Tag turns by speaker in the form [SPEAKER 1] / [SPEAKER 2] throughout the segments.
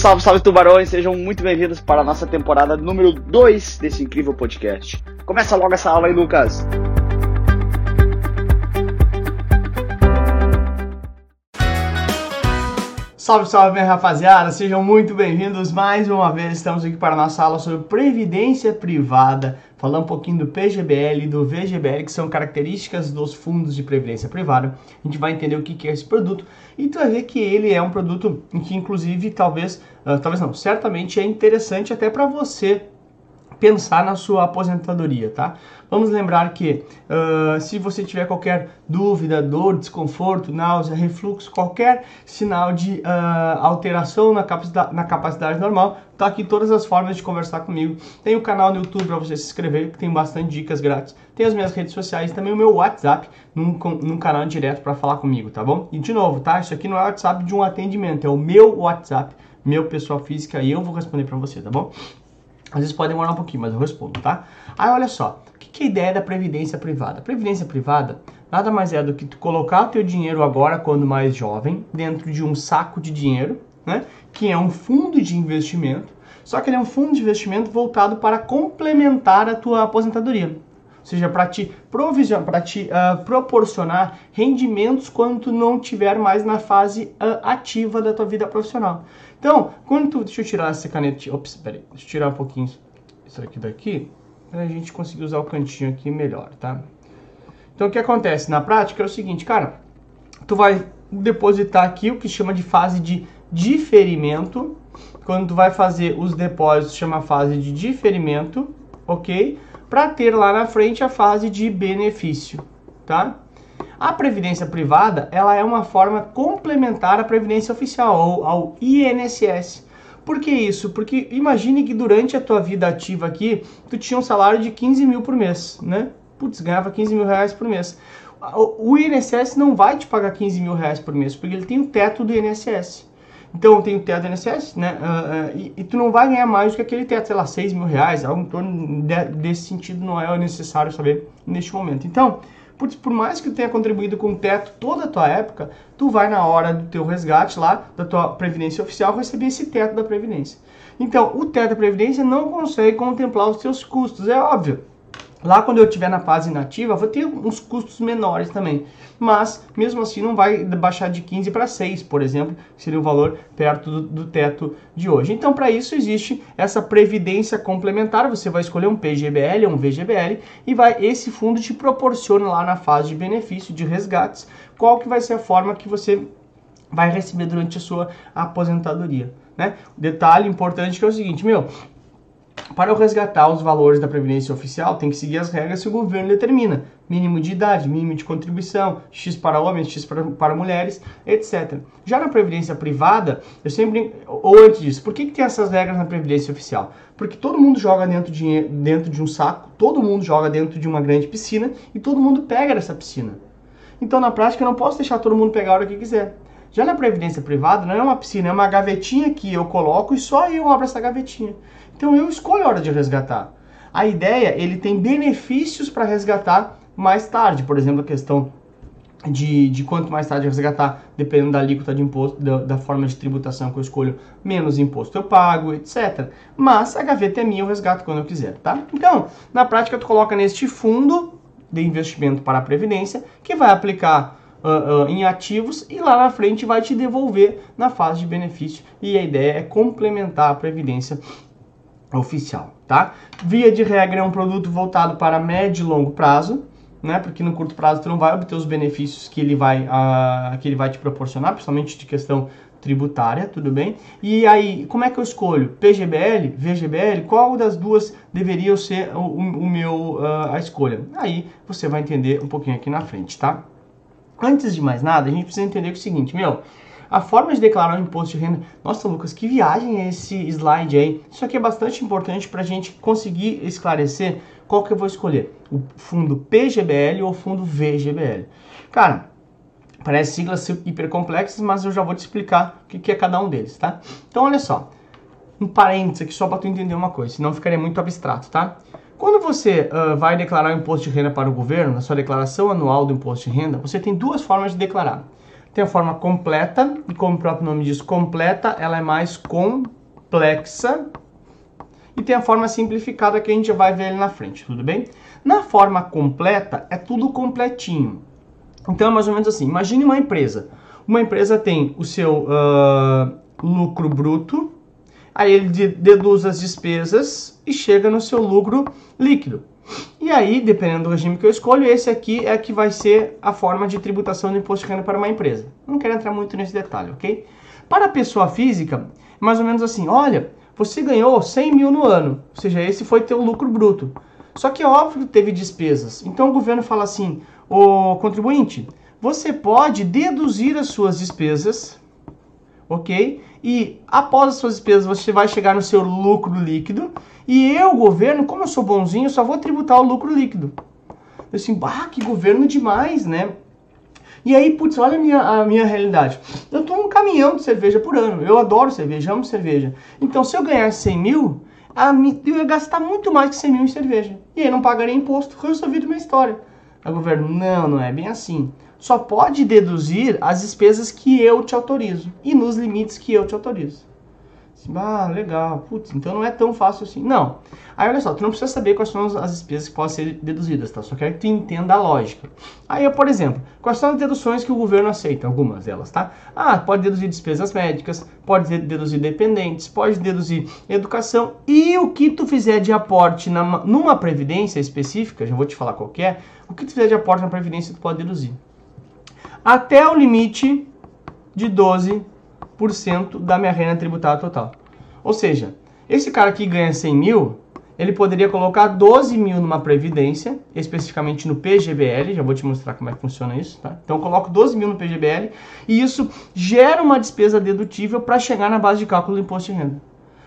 [SPEAKER 1] Salve, salve tubarões, sejam muito bem-vindos para a nossa temporada número 2 desse incrível podcast. Começa logo essa aula aí, Lucas.
[SPEAKER 2] Salve, salve, minha rapaziada, sejam muito bem-vindos mais uma vez. Estamos aqui para a nossa aula sobre previdência privada, falar um pouquinho do PGBL e do VGBL, que são características dos fundos de previdência privada. A gente vai entender o que é esse produto e tu vai ver que ele é um produto que, inclusive, talvez, uh, talvez não, certamente é interessante até para você pensar na sua aposentadoria, tá? Vamos lembrar que uh, se você tiver qualquer dúvida, dor, desconforto, náusea, refluxo, qualquer sinal de uh, alteração na capacidade, na capacidade normal, tá aqui todas as formas de conversar comigo. Tem o canal no YouTube para você se inscrever, que tem bastante dicas grátis. Tem as minhas redes sociais, também o meu WhatsApp, num, num canal direto para falar comigo, tá bom? E de novo, tá? Isso aqui não é WhatsApp de um atendimento, é o meu WhatsApp, meu pessoal física, e eu vou responder para você, tá bom? Às vezes pode demorar um pouquinho, mas eu respondo, tá? Aí olha só, o que é a ideia da previdência privada? previdência privada nada mais é do que colocar o teu dinheiro agora, quando mais jovem, dentro de um saco de dinheiro, né? Que é um fundo de investimento, só que ele é um fundo de investimento voltado para complementar a tua aposentadoria. Seja, para te, para te uh, proporcionar rendimentos quando tu não estiver mais na fase uh, ativa da tua vida profissional. Então, quando tu, deixa eu tirar essa caneta, ops, peraí, deixa eu tirar um pouquinho isso aqui daqui, para a gente conseguir usar o cantinho aqui melhor, tá? Então, o que acontece na prática é o seguinte, cara, tu vai depositar aqui o que chama de fase de diferimento. Quando tu vai fazer os depósitos, chama fase de diferimento, ok? Para ter lá na frente a fase de benefício, tá? A previdência privada, ela é uma forma complementar à previdência oficial, ou ao INSS. Por que isso? Porque imagine que durante a tua vida ativa aqui, tu tinha um salário de 15 mil por mês, né? Putz, ganhava 15 mil reais por mês. O INSS não vai te pagar 15 mil reais por mês, porque ele tem o teto do INSS. Então tem o teto do INSS, né? Uh, uh, e, e, tu não vai ganhar mais do que aquele teto, sei lá, 6 mil reais, algo em torno de, desse sentido não é necessário saber neste momento. Então, Putz, por mais que tu tenha contribuído com o teto toda a tua época, tu vai na hora do teu resgate lá, da tua previdência oficial, receber esse teto da previdência. Então, o teto da previdência não consegue contemplar os teus custos, é óbvio. Lá quando eu estiver na fase inativa, vou ter uns custos menores também. Mas, mesmo assim, não vai baixar de 15 para 6, por exemplo, seria o valor perto do, do teto de hoje. Então, para isso, existe essa previdência complementar. Você vai escolher um PGBL ou um VGBL e vai esse fundo te proporciona lá na fase de benefício, de resgates, qual que vai ser a forma que você vai receber durante a sua aposentadoria. Né? Detalhe importante que é o seguinte, meu, para eu resgatar os valores da Previdência Oficial, tem que seguir as regras que o governo determina. Mínimo de idade, mínimo de contribuição, X para homens, X para, para mulheres, etc. Já na Previdência Privada, eu sempre. Ou antes disso, por que, que tem essas regras na Previdência Oficial? Porque todo mundo joga dentro de, dentro de um saco, todo mundo joga dentro de uma grande piscina e todo mundo pega nessa piscina. Então, na prática, eu não posso deixar todo mundo pegar a hora que quiser. Já na previdência privada, não é uma piscina, é uma gavetinha que eu coloco e só eu abro essa gavetinha. Então eu escolho a hora de resgatar. A ideia, ele tem benefícios para resgatar mais tarde, por exemplo, a questão de, de quanto mais tarde resgatar, dependendo da alíquota de imposto, da, da, forma de tributação que eu escolho, menos imposto eu pago, etc. Mas a gaveta é minha, eu resgato quando eu quiser, tá? Então, na prática, tu coloca neste fundo de investimento para a previdência, que vai aplicar uh, uh, em ativos e lá na frente vai te devolver na fase de benefício. E a ideia é complementar a previdência oficial, tá? Via de regra é um produto voltado para médio e longo prazo, né? Porque no curto prazo tu não vai obter os benefícios que ele vai, uh, que ele vai te proporcionar, principalmente de questão tributária, tudo bem? E aí, como é que eu escolho? PGBL, VGBL? Qual das duas deveria ser o, o meu uh, a escolha? Aí você vai entender um pouquinho aqui na frente, tá? Antes de mais nada, a gente precisa entender o seguinte, meu, a forma de declarar o imposto de renda. Nossa, Lucas, que viagem é esse slide aí? Isso aqui é bastante importante para a gente conseguir esclarecer qual que eu vou escolher: o fundo PGBL ou o fundo VGBL. Cara, parece siglas hiper complexas, mas eu já vou te explicar o que é cada um deles, tá? Então, olha só. Um parênteses aqui só para tu entender uma coisa, senão ficaria muito abstrato, tá? Quando você uh, vai declarar o imposto de renda para o governo, na sua declaração anual do imposto de renda, você tem duas formas de declarar. Tem a forma completa, e como o próprio nome diz, completa, ela é mais complexa. E tem a forma simplificada que a gente vai ver ali na frente, tudo bem? Na forma completa, é tudo completinho. Então é mais ou menos assim, imagine uma empresa. Uma empresa tem o seu uh, lucro bruto, aí ele deduz as despesas e chega no seu lucro líquido. E aí, dependendo do regime que eu escolho, esse aqui é que vai ser a forma de tributação do imposto de renda para uma empresa. Não quero entrar muito nesse detalhe, ok? Para a pessoa física, mais ou menos assim, olha, você ganhou 100 mil no ano, ou seja, esse foi teu lucro bruto. Só que é óbvio que teve despesas. Então o governo fala assim, o contribuinte, você pode deduzir as suas despesas, ok? E após as suas despesas você vai chegar no seu lucro líquido e eu, governo, como eu sou bonzinho, só vou tributar o lucro líquido. Eu assim, bah, que governo demais, né? E aí, putz, olha a minha, a minha realidade. Eu tomo um caminhão de cerveja por ano. Eu adoro cerveja, amo cerveja. Então, se eu ganhasse 100 mil, a, eu ia gastar muito mais que 100 mil em cerveja. E aí não pagaria imposto. Resolvido minha história. Aí o governo, não, não é bem assim. Só pode deduzir as despesas que eu te autorizo. E nos limites que eu te autorizo. Assim, ah, legal, putz, então não é tão fácil assim. Não. Aí olha só, tu não precisa saber quais são as despesas que podem ser deduzidas, tá? Só quero que tu entenda a lógica. Aí, por exemplo, quais são as deduções que o governo aceita? Algumas delas, tá? Ah, pode deduzir despesas médicas, pode deduzir dependentes, pode deduzir educação e o que tu fizer de aporte na, numa previdência específica, já vou te falar qual é, o que tu fizer de aporte na previdência tu pode deduzir. Até o limite de 12 da minha renda tributável total. Ou seja, esse cara que ganha 100 mil, ele poderia colocar 12 mil numa previdência, especificamente no PGBL, já vou te mostrar como é que funciona isso, tá? Então eu coloco 12 mil no PGBL e isso gera uma despesa dedutível para chegar na base de cálculo do imposto de renda.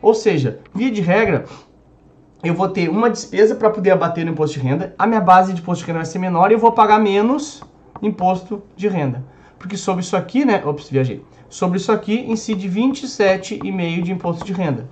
[SPEAKER 2] Ou seja, via de regra, eu vou ter uma despesa para poder abater no imposto de renda, a minha base de imposto de renda vai ser menor e eu vou pagar menos imposto de renda. Porque sobre isso aqui, né? Ops, viajei. Sobre isso aqui incide 27,5 de imposto de renda.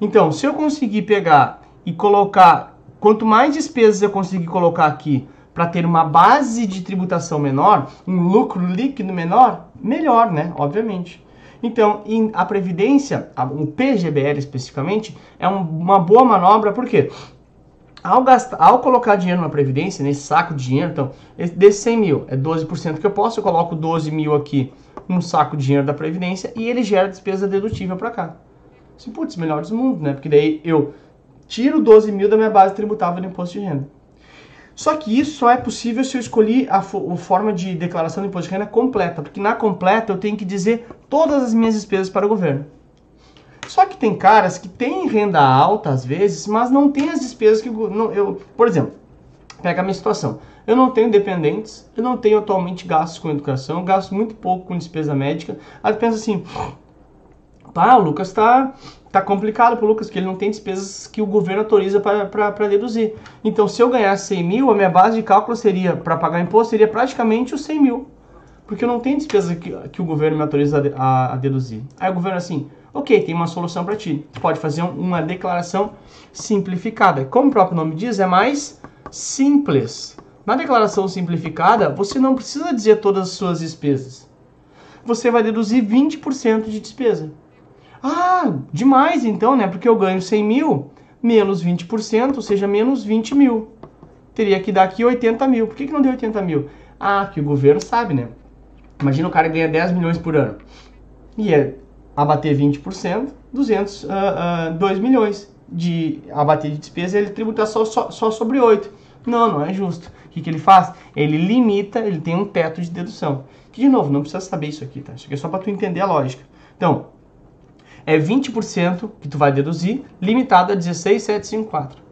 [SPEAKER 2] Então, se eu conseguir pegar e colocar, quanto mais despesas eu conseguir colocar aqui para ter uma base de tributação menor, um lucro líquido menor, melhor, né? Obviamente. Então, a previdência, o PGBL especificamente, é uma boa manobra, por quê? Ao, gastar, ao colocar dinheiro na Previdência, nesse saco de dinheiro, então, desse 100 mil, é 12% que eu posso, eu coloco 12 mil aqui num saco de dinheiro da Previdência e ele gera despesa dedutível para cá. Assim, putz, melhor do mundo, né? Porque daí eu tiro 12 mil da minha base tributável do imposto de renda. Só que isso só é possível se eu escolher a, a forma de declaração do imposto de renda completa, porque na completa eu tenho que dizer todas as minhas despesas para o governo. Só que tem caras que têm renda alta às vezes, mas não tem as despesas que não, eu, por exemplo, pega a minha situação. Eu não tenho dependentes, eu não tenho atualmente gastos com educação, gasto muito pouco com despesa médica. Aí pensa assim, pá, o Lucas tá, tá complicado pro Lucas, que ele não tem despesas que o governo autoriza para deduzir. Então, se eu ganhasse 100 mil, a minha base de cálculo seria, para pagar imposto, seria praticamente os 100 mil. Porque eu não tenho despesa que, que o governo me autoriza a, a, a deduzir. Aí o governo assim, Ok, tem uma solução para ti. Tu pode fazer uma declaração simplificada. Como o próprio nome diz, é mais simples. Na declaração simplificada, você não precisa dizer todas as suas despesas. Você vai deduzir 20% de despesa. Ah, demais então, né? Porque eu ganho 100 mil menos 20%, ou seja, menos 20 mil. Teria que dar aqui 80 mil. Por que, que não deu 80 mil? Ah, que o governo sabe, né? Imagina o cara ganha 10 milhões por ano. E é abater 20%, 200, uh, uh, 2 milhões de abater de despesa, ele tributar só, só, só sobre 8. Não, não é justo. O que, que ele faz? Ele limita, ele tem um teto de dedução. Que, de novo, não precisa saber isso aqui, tá? Isso aqui é só para tu entender a lógica. Então, é 20% que tu vai deduzir, limitado a 16,754.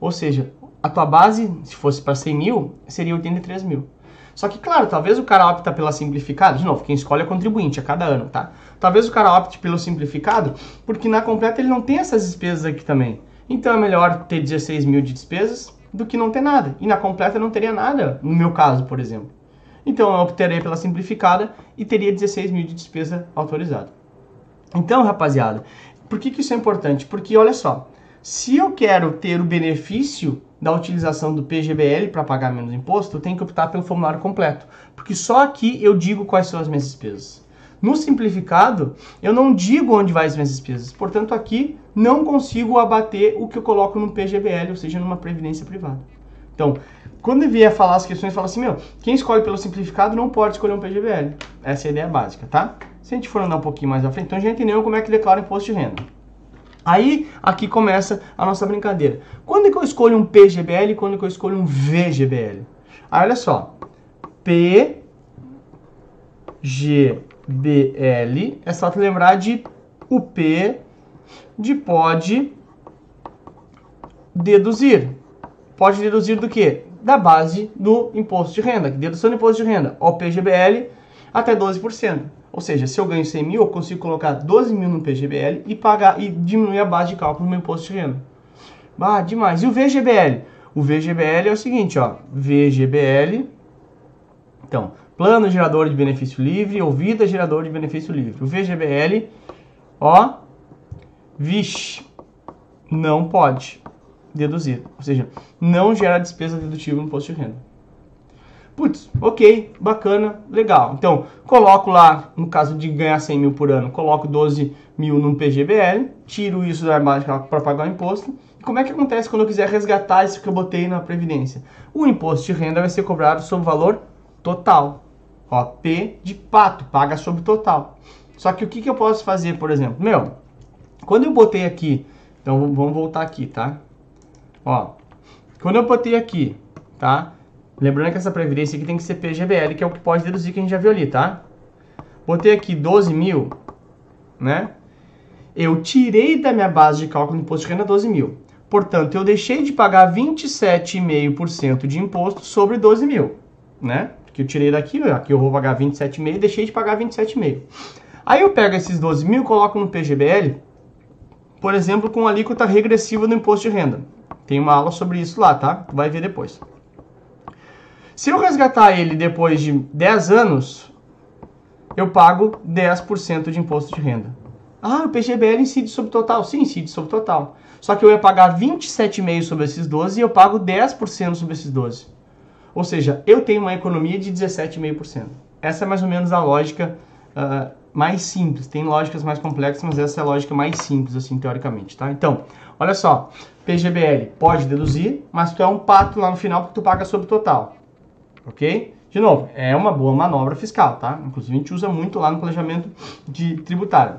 [SPEAKER 2] Ou seja, a tua base, se fosse para 100 mil, seria 83 mil. Só que, claro, talvez o cara opta pela simplificada. De novo, quem escolhe é contribuinte a cada ano, tá? Talvez o cara opte pelo simplificado, porque na completa ele não tem essas despesas aqui também. Então é melhor ter 16 mil de despesas do que não ter nada. E na completa não teria nada, no meu caso, por exemplo. Então eu optaria pela simplificada e teria 16 mil de despesa autorizada. Então, rapaziada, por que, que isso é importante? Porque olha só, se eu quero ter o benefício da utilização do PGBL para pagar menos imposto, eu tenho que optar pelo formulário completo, porque só aqui eu digo quais são as minhas despesas. No simplificado, eu não digo onde vai as minhas despesas, portanto aqui não consigo abater o que eu coloco no PGBL, ou seja, numa previdência privada. Então, quando vier falar as questões, fala assim, meu, quem escolhe pelo simplificado não pode escolher um PGBL. Essa é a ideia básica, tá? Se a gente for andar um pouquinho mais à frente, então já entendeu como é que declara imposto de renda. Aí, aqui começa a nossa brincadeira. Quando é que eu escolho um PGBL e quando é que eu escolho um VGBL? Aí, olha só. PGBL é só te lembrar de o P de pode deduzir. Pode deduzir do que? Da base do imposto de renda. Dedução do imposto de renda. O PGBL até 12%. Ou seja, se eu ganho 100 mil, eu consigo colocar 12 mil no PGBL e pagar e diminuir a base de cálculo do meu imposto de renda. Ah, demais. E o VGBL? O VGBL é o seguinte, ó. VGBL. Então, plano gerador de benefício livre ou vida gerador de benefício livre. O VGBL, ó, vixe, não pode deduzir. Ou seja, não gera despesa dedutível no imposto de renda. Putz, ok, bacana, legal. Então, coloco lá, no caso de ganhar 100 mil por ano, coloco 12 mil no PGBL, tiro isso da margem para pagar o imposto. E como é que acontece quando eu quiser resgatar isso que eu botei na Previdência? O imposto de renda vai ser cobrado sobre o valor total. Ó, P de pato, paga sobre o total. Só que o que, que eu posso fazer, por exemplo? Meu, quando eu botei aqui, então vamos voltar aqui, tá? Ó, quando eu botei aqui, tá? Lembrando que essa previdência aqui tem que ser PGBL, que é o que pode deduzir que a gente já viu ali, tá? Botei aqui 12 mil, né? Eu tirei da minha base de cálculo do imposto de renda 12 mil. Portanto, eu deixei de pagar 27,5% de imposto sobre 12 mil, né? Que eu tirei daqui, aqui eu vou pagar 27,5% e deixei de pagar 27,5%. Aí eu pego esses 12 mil coloco no PGBL, por exemplo, com alíquota regressiva do imposto de renda. Tem uma aula sobre isso lá, tá? Vai ver depois. Se eu resgatar ele depois de 10 anos, eu pago 10% de imposto de renda. Ah, o PGBL incide sobre o total. Sim, incide sobre o total. Só que eu ia pagar 27,5% sobre esses 12 e eu pago 10% sobre esses 12. Ou seja, eu tenho uma economia de 17,5%. Essa é mais ou menos a lógica uh, mais simples. Tem lógicas mais complexas, mas essa é a lógica mais simples, assim, teoricamente, tá? Então, olha só. PGBL pode deduzir, mas tu é um pato lá no final porque tu paga sobre o total ok? De novo, é uma boa manobra fiscal, tá? Inclusive a gente usa muito lá no planejamento de tributário.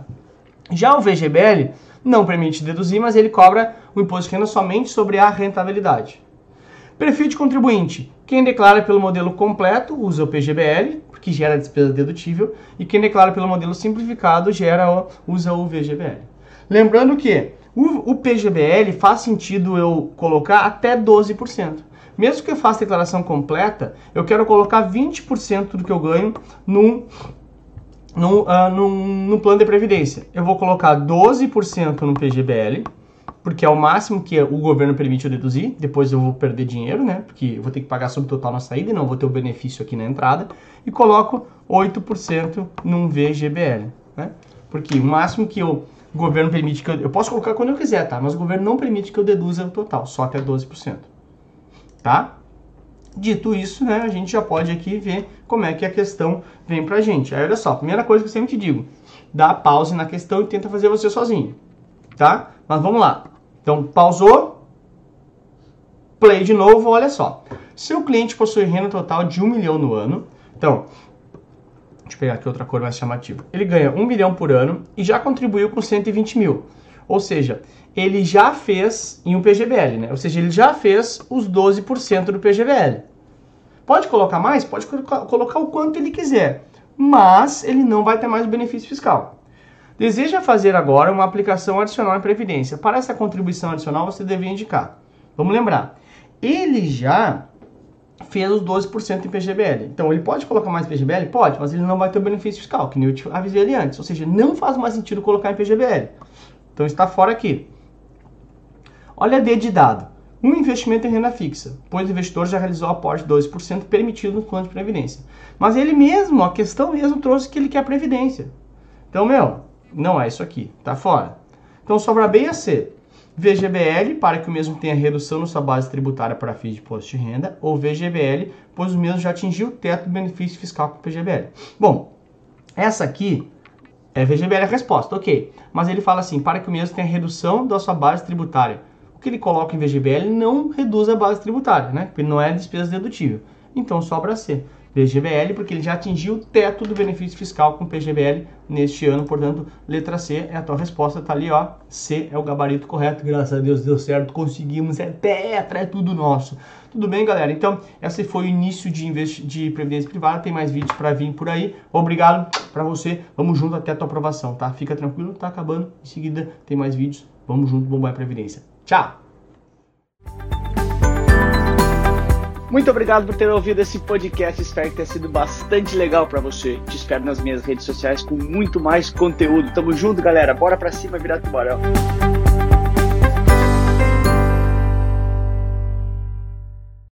[SPEAKER 2] Já o VGBL não permite deduzir, mas ele cobra o imposto de renda somente sobre a rentabilidade. Perfil de contribuinte. Quem declara pelo modelo completo usa o PGBL, que gera despesa dedutível, e quem declara pelo modelo simplificado gera usa o VGBL. Lembrando que o, o PGBL faz sentido eu colocar até 12%. Mesmo que eu faça a declaração completa, eu quero colocar 20% do que eu ganho num, num, uh, num, num plano de previdência. Eu vou colocar 12% no PGBL, porque é o máximo que o governo permite eu deduzir. Depois eu vou perder dinheiro, né? Porque eu vou ter que pagar sobre total na saída e não vou ter o benefício aqui na entrada. E coloco 8% num VGBL, né? Porque o máximo que o governo permite que eu... Eu posso colocar quando eu quiser, tá? Mas o governo não permite que eu deduza o total, só até 12% tá? Dito isso, né, a gente já pode aqui ver como é que a questão vem pra gente. Aí olha só, primeira coisa que eu sempre te digo, dá pause na questão e tenta fazer você sozinho, tá? Mas vamos lá. Então, pausou, play de novo, olha só. Seu cliente possui renda total de 1 milhão no ano, então, deixa eu pegar aqui outra cor mais chamativa. Ele ganha 1 milhão por ano e já contribuiu com 120 mil. Ou seja, ele já fez em um PGBL, né? Ou seja, ele já fez os 12% do PGBL. Pode colocar mais? Pode colocar o quanto ele quiser, mas ele não vai ter mais o benefício fiscal. Deseja fazer agora uma aplicação adicional em previdência. Para essa contribuição adicional, você deve indicar. Vamos lembrar, ele já fez os 12% em PGBL. Então, ele pode colocar mais PGBL? Pode, mas ele não vai ter o benefício fiscal, que nem eu avisei ali antes. Ou seja, não faz mais sentido colocar em PGBL. Então, está fora aqui. Olha a D de dado. Um investimento em renda fixa, pois o investidor já realizou aporte de 2% permitido no plano de previdência. Mas ele mesmo, a questão mesmo, trouxe que ele quer previdência. Então, meu, não é isso aqui, tá fora. Então sobra B e C. VGBL, para que o mesmo tenha redução na sua base tributária para fins de imposto de renda, ou VGBL, pois o mesmo já atingiu o teto do benefício fiscal com o PGBL. Bom, essa aqui é VGBL a resposta, ok. Mas ele fala assim, para que o mesmo tenha redução da sua base tributária. Que ele coloca em VGBL não reduz a base tributária, né? Porque não é despesa dedutível. Então sobra C. PGBL, porque ele já atingiu o teto do benefício fiscal com PGBL neste ano, portanto, letra C é a tua resposta, tá ali, ó. C é o gabarito correto, graças a Deus deu certo, conseguimos, é tetra, é tudo nosso. Tudo bem, galera? Então, esse foi o início de, de previdência privada, tem mais vídeos para vir por aí. Obrigado para você, vamos junto até a tua aprovação, tá? Fica tranquilo, tá acabando, em seguida tem mais vídeos, vamos junto, bombar a previdência. Tchau!
[SPEAKER 1] Muito obrigado por ter ouvido esse podcast. Espero que tenha sido bastante legal para você. Te espero nas minhas redes sociais com muito mais conteúdo. Tamo junto, galera. Bora pra cima virar tubarão.